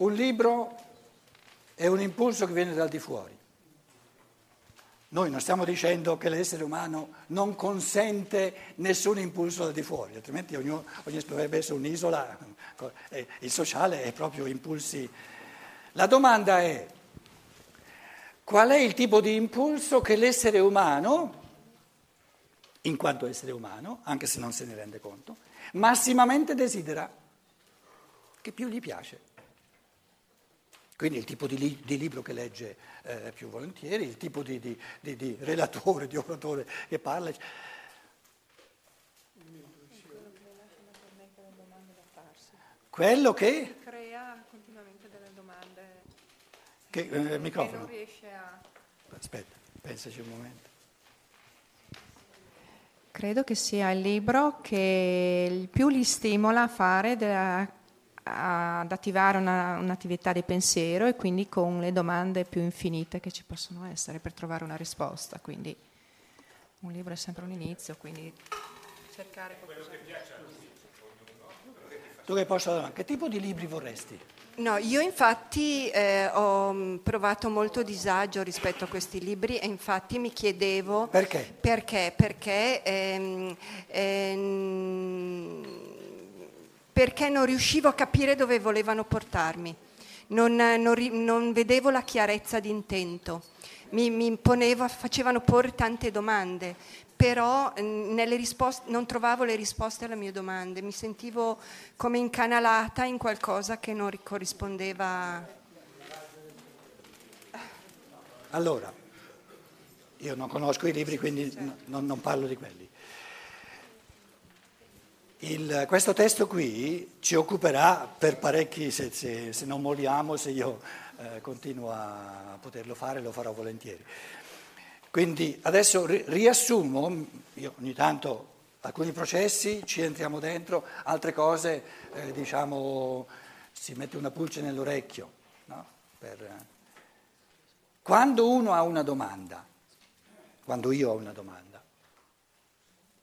Un libro è un impulso che viene dal di fuori. Noi non stiamo dicendo che l'essere umano non consente nessun impulso dal di fuori, altrimenti ognuno, ognuno dovrebbe essere un'isola, il sociale è proprio impulsi. La domanda è qual è il tipo di impulso che l'essere umano, in quanto essere umano, anche se non se ne rende conto, massimamente desidera, che più gli piace. Quindi il tipo di, li, di libro che legge eh, più volentieri, il tipo di, di, di, relatore, di oratore che parla. Quello che crea continuamente delle domande che, eh, microfono. non riesce a... Aspetta, pensaci un momento. Credo che sia il libro che più li stimola a fare della ad attivare una, un'attività di pensiero e quindi con le domande più infinite che ci possono essere per trovare una risposta. Quindi un libro è sempre un inizio, quindi cercare qualcosa. Tu che posso che tipo di libri vorresti? No, io infatti eh, ho mm, provato molto disagio rispetto a questi libri e infatti mi chiedevo... Perché? Perché? Perché... Ehm, ehm, perché non riuscivo a capire dove volevano portarmi, non, non, non vedevo la chiarezza di intento, mi, mi poneva, facevano porre tante domande, però risposte, non trovavo le risposte alle mie domande, mi sentivo come incanalata in qualcosa che non corrispondeva. Allora, io non conosco i libri, quindi non, non parlo di quelli. Il, questo testo qui ci occuperà per parecchi, se, se, se non moriamo, se io eh, continuo a poterlo fare, lo farò volentieri. Quindi adesso ri, riassumo, io ogni tanto alcuni processi ci entriamo dentro, altre cose eh, diciamo si mette una pulce nell'orecchio. No? Per, eh. Quando uno ha una domanda, quando io ho una domanda,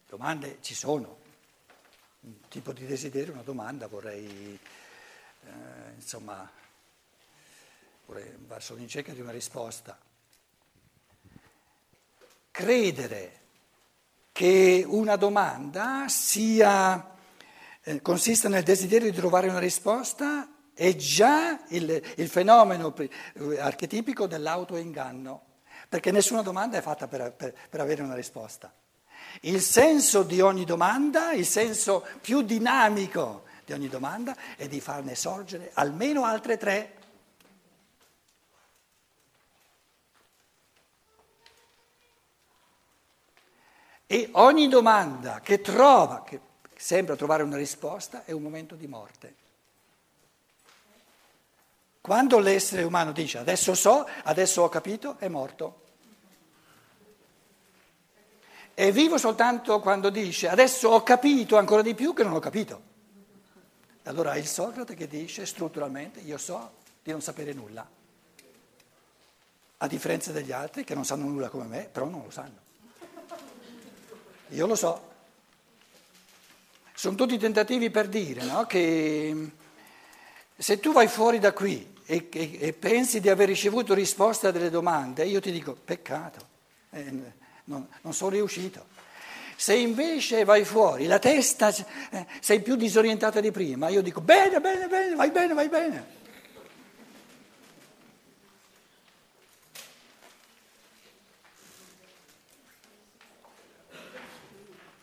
domande ci sono, un tipo di desiderio, una domanda, vorrei, eh, insomma, vorrei, sono in cerca di una risposta. Credere che una domanda sia, eh, consista nel desiderio di trovare una risposta è già il, il fenomeno eh, archetipico dell'autoinganno, perché nessuna domanda è fatta per, per, per avere una risposta. Il senso di ogni domanda, il senso più dinamico di ogni domanda è di farne sorgere almeno altre tre. E ogni domanda che trova, che sembra trovare una risposta, è un momento di morte. Quando l'essere umano dice adesso so, adesso ho capito, è morto. È vivo soltanto quando dice adesso ho capito ancora di più che non ho capito. Allora è il Socrate che dice strutturalmente io so di non sapere nulla, a differenza degli altri che non sanno nulla come me, però non lo sanno. Io lo so. Sono tutti tentativi per dire no? che se tu vai fuori da qui e, e, e, pensi di aver ricevuto risposte a delle domande, io ti dico peccato. Eh, non, non sono riuscito. Se invece vai fuori, la testa eh, sei più disorientata di prima, io dico bene, bene, bene, vai bene, vai bene.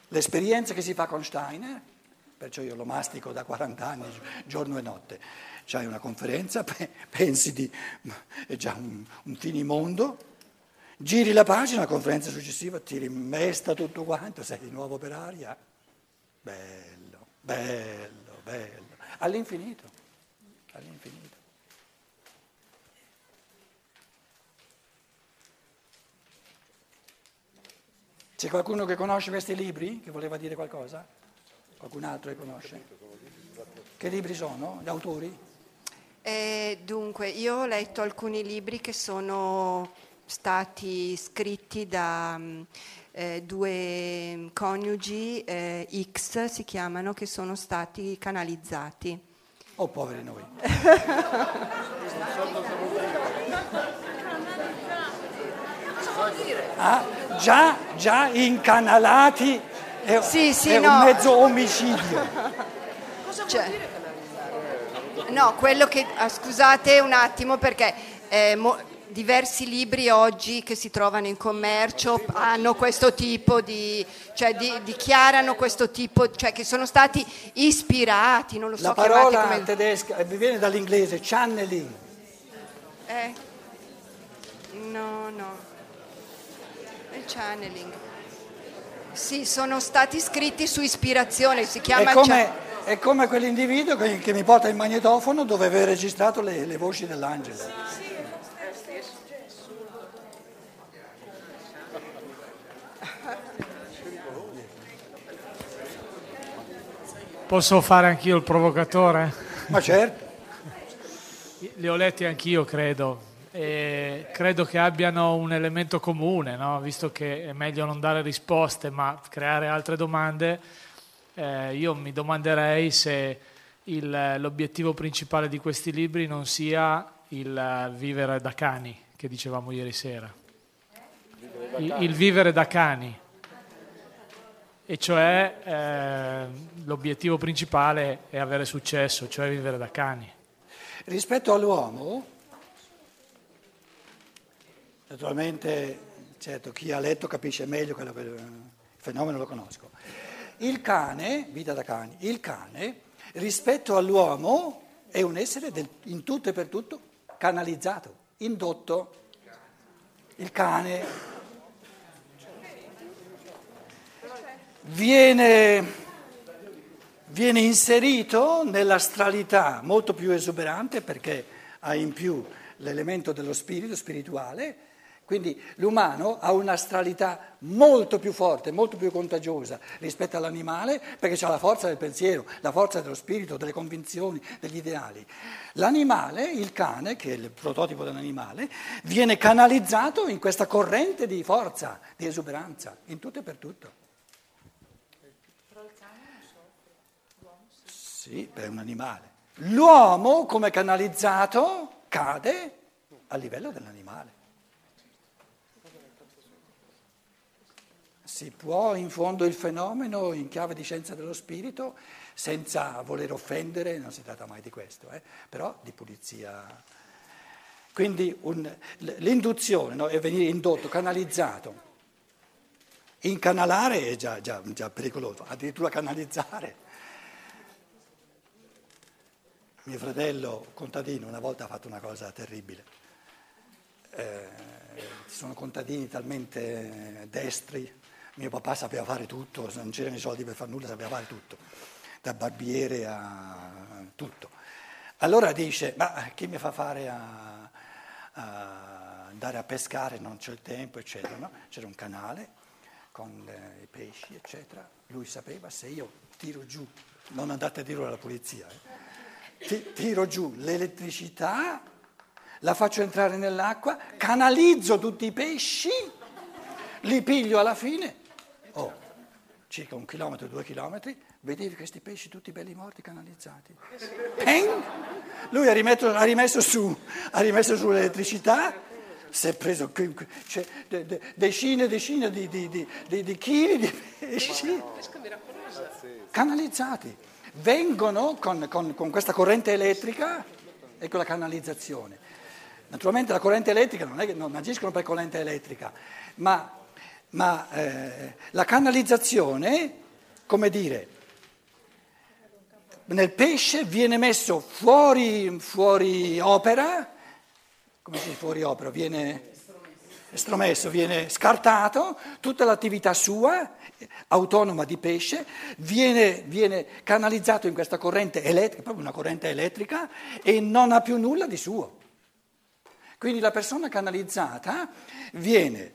L'esperienza che si fa con Steiner, perciò io lo mastico da 40 anni, giorno e notte, c'hai una conferenza, pensi di, è già un, un finimondo, Giri la pagina, la conferenza successiva ti rimesta tutto quanto, sei di nuovo per aria. Bello, bello, bello. All'infinito, all'infinito. C'è qualcuno che conosce questi libri, che voleva dire qualcosa? Qualcun altro li conosce? Che libri sono? Gli autori? Eh, dunque, io ho letto alcuni libri che sono stati scritti da mm, eh, due coniugi eh, X, si chiamano, che sono stati canalizzati. Oh, poveri noi. ah, già, già incanalati è, Sì, sì, è no. un mezzo omicidio. Cioè, no, quello che ah, scusate un attimo perché eh, mo- diversi libri oggi che si trovano in commercio hanno questo tipo di, cioè di- dichiarano questo tipo, cioè che sono stati ispirati, non lo so La parola come tedesca eh, viene dall'inglese channeling. Eh? No, no. Il channeling. Sì, sono stati scritti su ispirazione, si chiama È come, cha- è come quell'individuo che, che mi porta il magnetofono dove aveva registrato le, le voci dell'angelo. Posso fare anch'io il provocatore? Ma certo, Li ho letti anch'io, credo. E credo che abbiano un elemento comune, no? visto che è meglio non dare risposte ma creare altre domande. eh, io mi domanderei se il- l'obiettivo principale di questi libri non sia il eh, vivere da cani, che dicevamo ieri sera. Il, il vivere da cani. E cioè eh, l'obiettivo principale è avere successo, cioè vivere da cani. rispetto all'uomo, naturalmente, certo, chi ha letto capisce meglio quello che il fenomeno lo conosco. Il cane, vita da cani, il cane rispetto all'uomo è un essere del- in tutto e per tutto canalizzato, indotto. Il cane viene, viene inserito nell'astralità molto più esuberante perché ha in più l'elemento dello spirito spirituale, quindi l'umano ha un'astralità molto più forte, molto più contagiosa rispetto all'animale perché ha la forza del pensiero, la forza dello spirito, delle convinzioni, degli ideali. L'animale, il cane, che è il prototipo dell'animale, viene canalizzato in questa corrente di forza, di esuberanza, in tutto e per tutto. Sì, per un animale. L'uomo, come canalizzato, cade a livello dell'animale. Si può in fondo il fenomeno in chiave di scienza dello spirito senza voler offendere, non si tratta mai di questo, eh, però di pulizia. Quindi un- l'induzione no, è venire indotto, canalizzato. Incanalare è già, già- già pericoloso, addirittura canalizzare. Mio fratello contadino una volta ha fatto una cosa terribile. Eh, ci sono contadini talmente destri, mio papà sapeva fare tutto, non c'erano i soldi per fare nulla, sapeva fare tutto, da barbiere a tutto. Allora dice, ma chi mi fa fare a, a andare a pescare, non c'è il tempo, eccetera. no? C'era un canale con i pesci, eccetera. Lui sapeva se io tiro giù, non andate a dirlo alla polizia, eh, ti- tiro giù l'elettricità, la faccio entrare nell'acqua, canalizzo tutti i pesci, li piglio alla fine, oh, circa un chilometro, due chilometri, vedevi questi pesci tutti belli morti canalizzati. Peng! Lui ha rimesso, ha rimesso su, ha rimesso su l'elettricità, si è preso cioè, de- de- decine e decine di, di, di, di chili di pesci canalizzati. Vengono con, con- con questa corrente elettrica e con la canalizzazione. Naturalmente la corrente elettrica non è che non agiscono per corrente elettrica, ma, ma, eh, la canalizzazione, come dire, nel pesce viene messo fuori, fuori opera, come si dice fuori opera, viene estromesso, viene scartato, tutta l'attività sua, autonoma di pesce, viene, viene canalizzato in questa corrente elettrica, proprio una corrente elettrica, e non ha più nulla di suo. Quindi la persona canalizzata viene,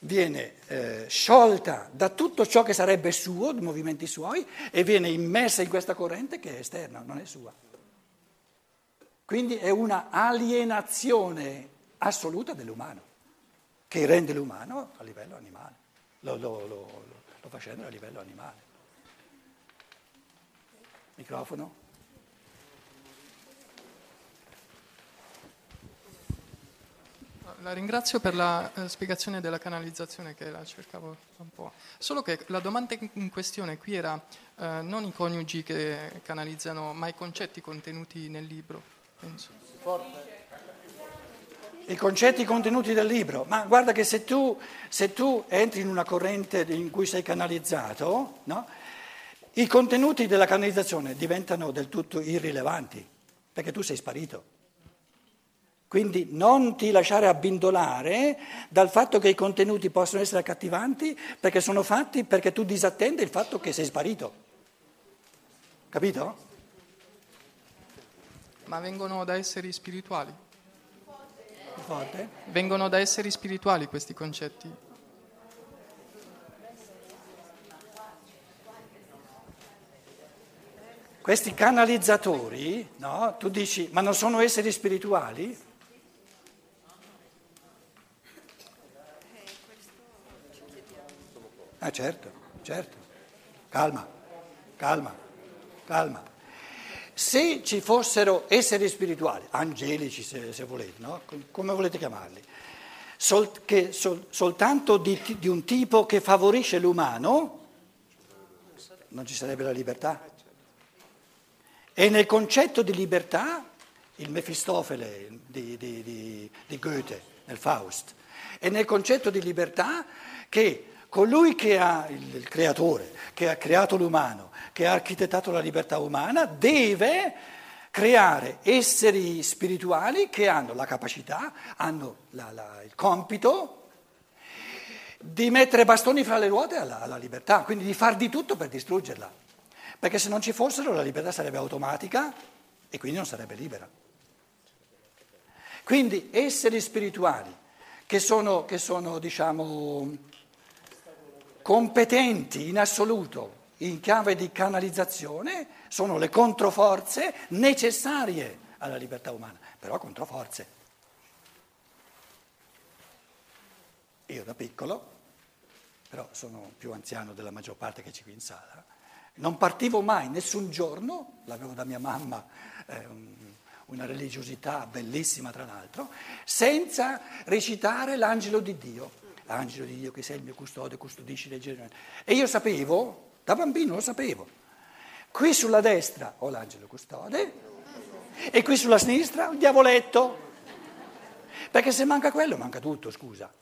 viene eh, sciolta da tutto ciò che sarebbe suo, dei movimenti suoi, e viene immessa in questa corrente che è esterna, non è sua. Quindi è una alienazione assoluta dell'umano, che rende l'umano a livello animale, lo, lo, lo, lo fa scendere a livello animale. Microfono. La ringrazio per la eh, spiegazione della canalizzazione che la cercavo un po'. Solo che la domanda in questione qui era eh, non i coniugi che canalizzano, ma i concetti contenuti nel libro, penso. Si. I concetti contenuti del libro, ma guarda che se tu, se tu entri in una corrente in cui sei canalizzato, no? i contenuti della canalizzazione diventano del tutto irrilevanti, perché tu sei sparito. Quindi non ti lasciare abbindolare dal fatto che i contenuti possono essere accattivanti perché sono fatti perché tu disattendi il fatto che sei sparito. Capito? Ma vengono da esseri spirituali. Vengono da esseri spirituali questi concetti. Questi canalizzatori, no? Tu dici, ma non sono esseri spirituali? Ah certo, certo. Calma, calma, calma. Se ci fossero esseri spirituali, angelici se, se volete, no? come volete chiamarli, sol, che, sol, soltanto di, di un tipo che favorisce l'umano, non ci sarebbe la libertà. E nel concetto di libertà, il Mefistofele di, di, di, Goethe, nel Faust, è nel concetto di libertà che colui che ha, il, creatore, che ha creato l'umano, che ha architettato la libertà umana, deve creare esseri spirituali che hanno la capacità, hanno la, la, il compito di mettere bastoni fra le ruote alla, alla, libertà, quindi di far di tutto per distruggerla. Perché se non ci fossero la libertà sarebbe automatica e quindi non sarebbe libera. Quindi esseri spirituali che sono, che sono diciamo, competenti in assoluto in chiave di canalizzazione sono le controforze necessarie alla libertà umana, però controforze. Io da piccolo, però sono più anziano della maggior parte che c'è qui in sala, non partivo mai nessun giorno, l'avevo da mia mamma, eh, una religiosità bellissima tra l'altro, senza recitare l'angelo di Dio angelo di Dio che sei il mio custode, custodisci le generazioni. E io sapevo, da bambino lo sapevo, qui sulla destra ho l'angelo custode e qui sulla sinistra il diavoletto. Perché se manca quello manca tutto, scusa.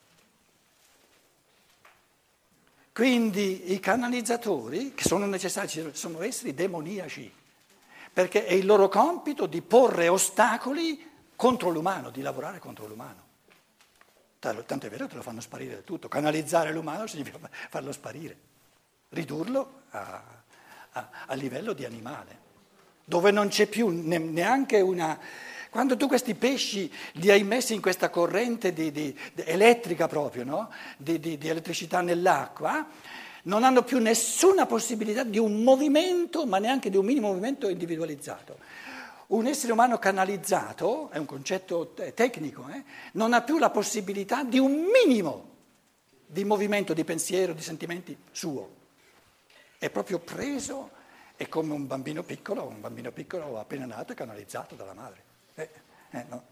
Quindi i canalizzatori, che sono necessari, sono esseri demoniaci, perché è il loro compito di porre ostacoli contro l'umano, di lavorare contro l'umano. Tanto è vero che lo fanno sparire del tutto. Canalizzare l'umano significa farlo sparire, ridurlo a, a, a livello di animale, dove non c'è più neanche una... Quando tu questi pesci li hai messi in questa corrente di, di, di elettrica proprio, no? di elettricità nell'acqua, non hanno più nessuna possibilità di un movimento, ma neanche di un minimo movimento individualizzato. Un essere umano canalizzato, è un concetto tecnico, eh, non ha più la possibilità di un minimo di movimento, di pensiero, di sentimenti suo. È proprio preso, è come un bambino piccolo, un bambino piccolo appena nato e canalizzato dalla madre. Eh, eh, no,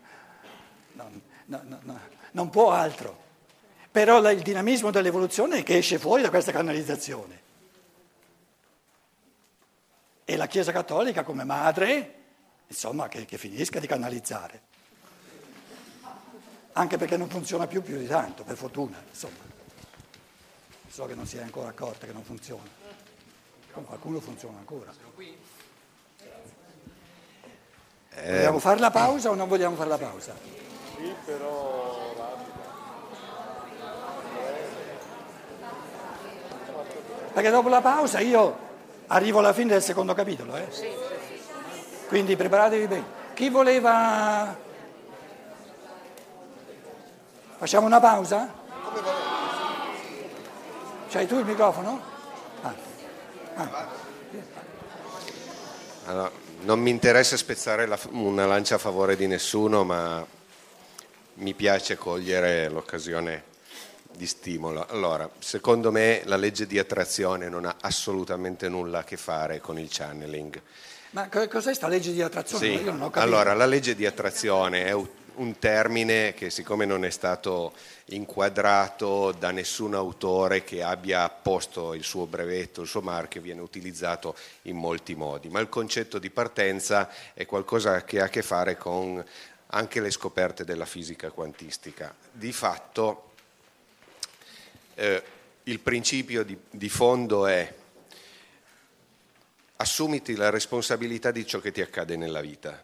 no, no, non può altro. Però il dinamismo dell'evoluzione è che esce fuori da questa canalizzazione. E la Chiesa Cattolica come madre insomma, che, che finisca di canalizzare. Anche perché non funziona più più di tanto, per fortuna, insomma. So che non si è ancora accorta che non funziona. Con qualcuno funziona ancora. Eh, vogliamo fare la pausa o non vogliamo fare la pausa? Sì, però Perché dopo la pausa io arrivo alla fine del secondo capitolo, eh? Sì. Quindi preparatevi bene. Chi voleva... Facciamo una pausa? C'hai tu il microfono? Ah. Ah. Allora, non mi interessa spezzare la, una lancia a favore di nessuno, ma mi piace cogliere l'occasione di stimolo. Allora, secondo me la legge di attrazione non ha assolutamente nulla a che fare con il channeling. Ma cos'è questa legge di attrazione? Sì. Allora, la legge di attrazione è, un termine che siccome non è stato inquadrato da nessun autore che abbia posto il suo brevetto, il suo marchio, viene utilizzato in molti modi, ma il concetto di partenza è qualcosa che ha a che fare con anche le scoperte della fisica quantistica. Di fatto eh, il principio di, di fondo è assumiti la responsabilità di ciò che ti accade nella vita.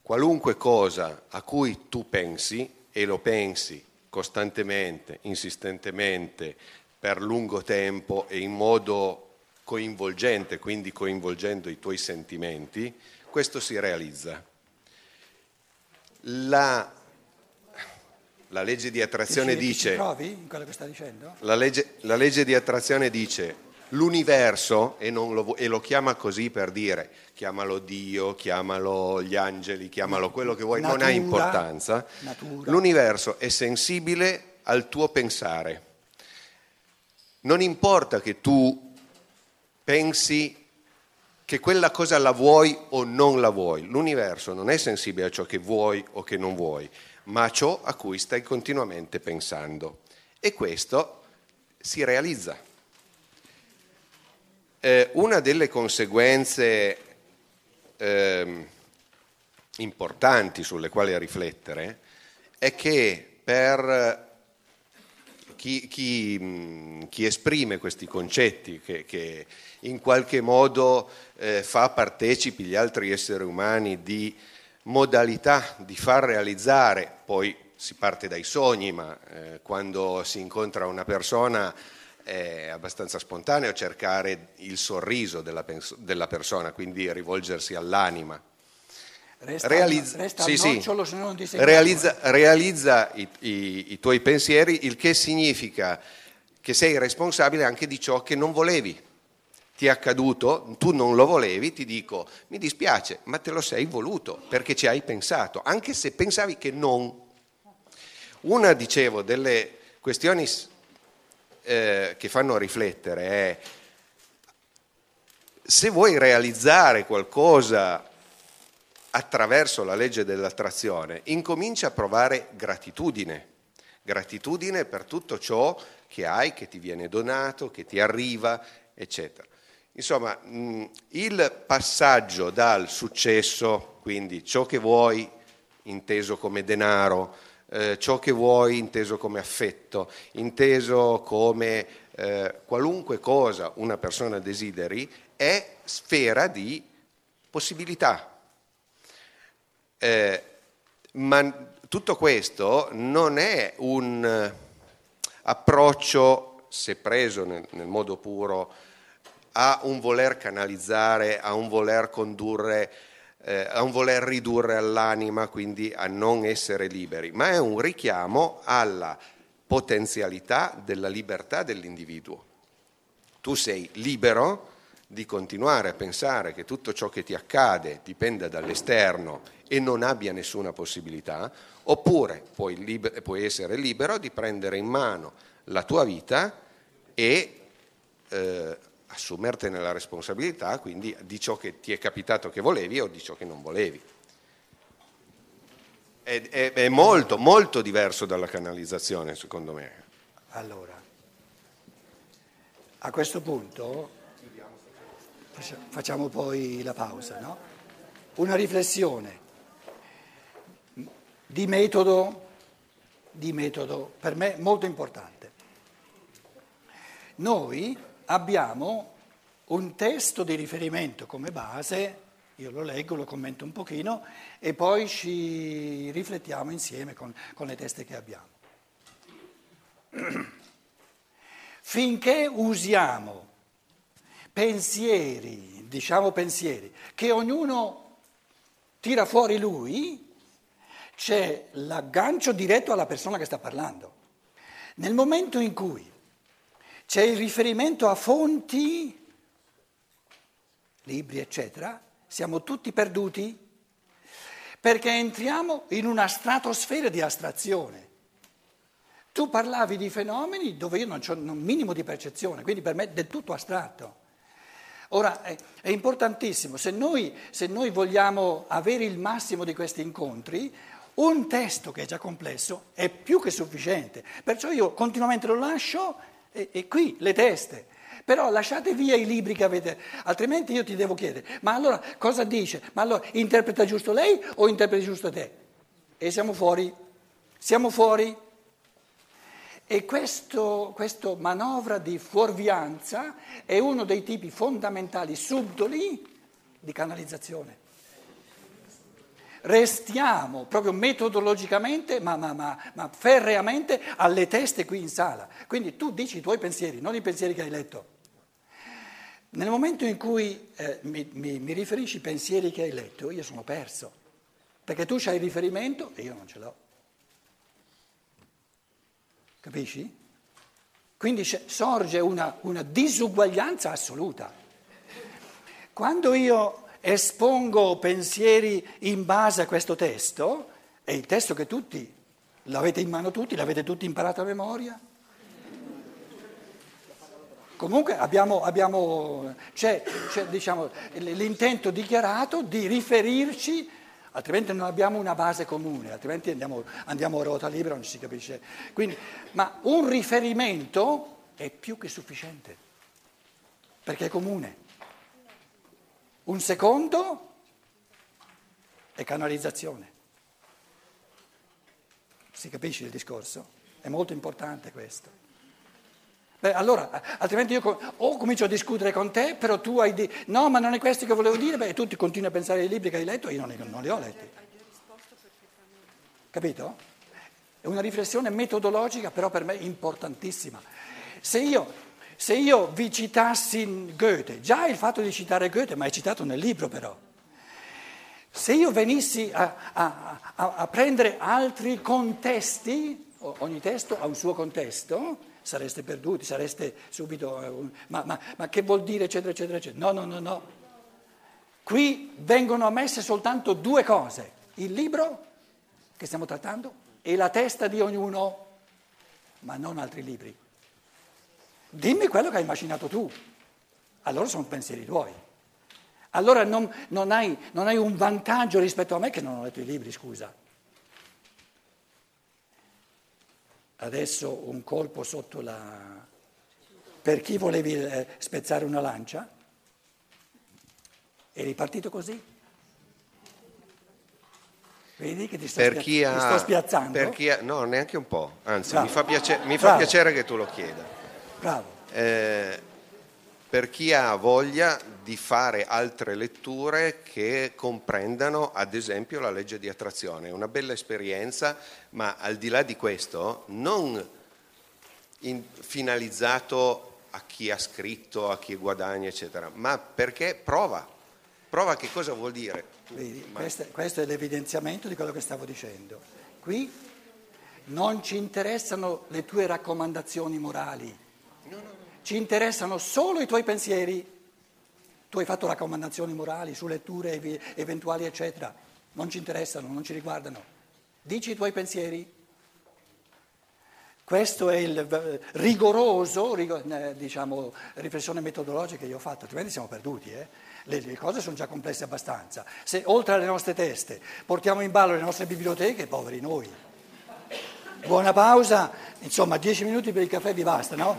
Qualunque cosa a cui tu pensi e lo pensi costantemente, insistentemente, per lungo tempo e in modo coinvolgente, quindi coinvolgendo i tuoi sentimenti, questo si realizza. La, la legge di attrazione Ti ci- dice... trovi in quello che sta dicendo? La legge, la legge di attrazione dice l'universo, e, non lo, e lo chiama così per dire, chiamalo Dio, chiamalo gli angeli, chiamalo quello che vuoi, non ha Natura, importanza. natura. L'universo è sensibile al tuo pensare. Non importa che tu pensi che quella cosa la vuoi o non la vuoi, l'universo non è sensibile a ciò che vuoi o che non vuoi, ma a ciò a cui stai continuamente pensando. E questo si realizza. Eh, una delle conseguenze ehm, importanti sulle quali riflettere è che per chi, chi, chi esprime questi concetti, che, che in qualche modo eh, fa partecipi gli altri esseri umani di modalità di far realizzare, poi si parte dai sogni, ma eh, quando si incontra una persona è abbastanza spontaneo cercare il sorriso della, pens- della persona, quindi rivolgersi all'anima. Resta, Realizza- resta sì, sì. realizza, realizza i, i- i tuoi pensieri, il che significa che sei responsabile anche di ciò che non volevi. Ti è accaduto, tu non lo volevi, ti dico, mi dispiace, ma te lo sei voluto perché ci hai pensato, anche se pensavi che non. Una, dicevo, delle questioni eh, che fanno riflettere è se vuoi realizzare qualcosa attraverso la legge dell'attrazione, incomincia a provare gratitudine, gratitudine per tutto ciò che hai, che ti viene donato, che ti arriva, eccetera. Insomma, mh, il passaggio dal successo, quindi ciò che vuoi inteso come denaro, eh, ciò che vuoi inteso come affetto, inteso come eh, qualunque cosa una persona desideri, è sfera di possibilità. Eh, ma tutto questo non è un eh, approccio, se preso nel, nel modo puro, a un voler canalizzare, a un voler condurre, eh, a un voler ridurre all'anima, quindi a non essere liberi, ma è un richiamo alla potenzialità della libertà dell'individuo. Tu sei libero di continuare a pensare che tutto ciò che ti accade dipenda dall'esterno e non abbia nessuna possibilità, oppure puoi, liber- puoi essere libero di prendere in mano la tua vita e eh, assumertene la responsabilità, quindi di ciò che ti è capitato che volevi o di ciò che non volevi. È, è- è molto, molto diverso dalla canalizzazione, secondo me. Allora, a questo punto faccia- facciamo poi la pausa, no? Una riflessione di metodo, di metodo per me molto importante. Noi abbiamo un testo di riferimento come base, io lo leggo, lo commento un pochino e poi ci riflettiamo insieme con, con le teste che abbiamo. Finché usiamo pensieri, diciamo pensieri, che ognuno tira fuori lui, c'è l'aggancio diretto alla persona che sta parlando. Nel momento in cui c'è il riferimento a fonti, libri, eccetera, siamo tutti perduti perché entriamo in una stratosfera di astrazione. Tu parlavi di fenomeni dove io non ho un minimo di percezione, quindi per me è del tutto astratto. Ora è, importantissimo, se noi, se noi vogliamo avere il massimo di questi incontri, Un testo che è già complesso è più che sufficiente, perciò io continuamente lo lascio e, e qui le teste. Però lasciate via i libri che avete, altrimenti io ti devo chiedere, ma allora cosa dice? Ma allora interpreta giusto lei o interpreta giusto te? E siamo fuori, siamo fuori. E questo, questo manovra di fuorvianza è uno dei tipi fondamentali, subdoli, di canalizzazione. Restiamo proprio metodologicamente, ma, ma, ma, ma, ferreamente alle teste qui in sala. Quindi tu dici i tuoi pensieri, non i pensieri che hai letto. Nel momento in cui eh, mi, mi, mi riferisci i pensieri che hai letto, io sono perso, perché tu hai il riferimento e io non ce l'ho. Capisci? Quindi sorge una, una disuguaglianza assoluta. Quando io espongo pensieri in base a questo testo, è il testo che tutti, l'avete in mano tutti, l'avete tutti imparato a memoria, Comunque abbiamo, abbiamo c'è, c'è diciamo, l'intento dichiarato di riferirci, altrimenti non abbiamo una base comune, altrimenti andiamo, andiamo a ruota libera, non si capisce. Quindi, ma un riferimento è più che sufficiente, perché è comune. Un secondo è canalizzazione. Si capisce il discorso? È molto importante questo. Beh, allora, altrimenti io o comincio a discutere con te, però tu hai detto, no, ma non è questo che volevo dire, beh, tu ti continui a pensare ai libri che hai letto, io non li, non li ho letti. Capito? È una riflessione metodologica, però per me importantissima. Se io, se io vi citassi Goethe, già il fatto di citare Goethe, ma è citato nel libro però, se io venissi a, a, a, a prendere altri contesti, ogni testo ha un suo contesto, sareste perduti, sareste subito, eh, ma, ma, ma che vuol dire eccetera eccetera eccetera. No, no, no, no. Qui vengono ammesse soltanto due cose, il libro che stiamo trattando e la testa di ognuno, ma non altri libri. Dimmi quello che hai immaginato tu, allora sono pensieri tuoi. Allora non, non, hai, non hai un vantaggio rispetto a me che non ho letto i libri, scusa. Adesso un colpo sotto la... Per chi volevi eh, spezzare una lancia? Eri partito così? Vedi che ti sto, chi ha, ti sto spiazzando? Per chi ha, no, neanche un po', anzi mi fa, piace, mi fa piacere che tu lo chieda. Eh, per chi ha voglia di fare altre letture che comprendano ad esempio la legge di attrazione. È una bella esperienza, ma al di là di questo non finalizzato a chi ha scritto, a chi guadagna, eccetera, ma perché prova, prova che cosa vuol dire. Vedi, questo, questo è l'evidenziamento di quello che stavo dicendo. Qui non ci interessano le tue raccomandazioni morali, ci interessano solo i tuoi pensieri tu hai fatto raccomandazioni morali su letture eventuali, eccetera. Non ci interessano, non ci riguardano. Dici i tuoi pensieri. Questo è il rigoroso, eh, diciamo, riflessione metodologica che io ho fatto, altrimenti siamo perduti. Eh? Le, le, cose sono già complesse abbastanza. Se oltre alle nostre teste portiamo in ballo le nostre biblioteche, poveri noi. Buona pausa, insomma, dieci minuti per il caffè vi basta, no?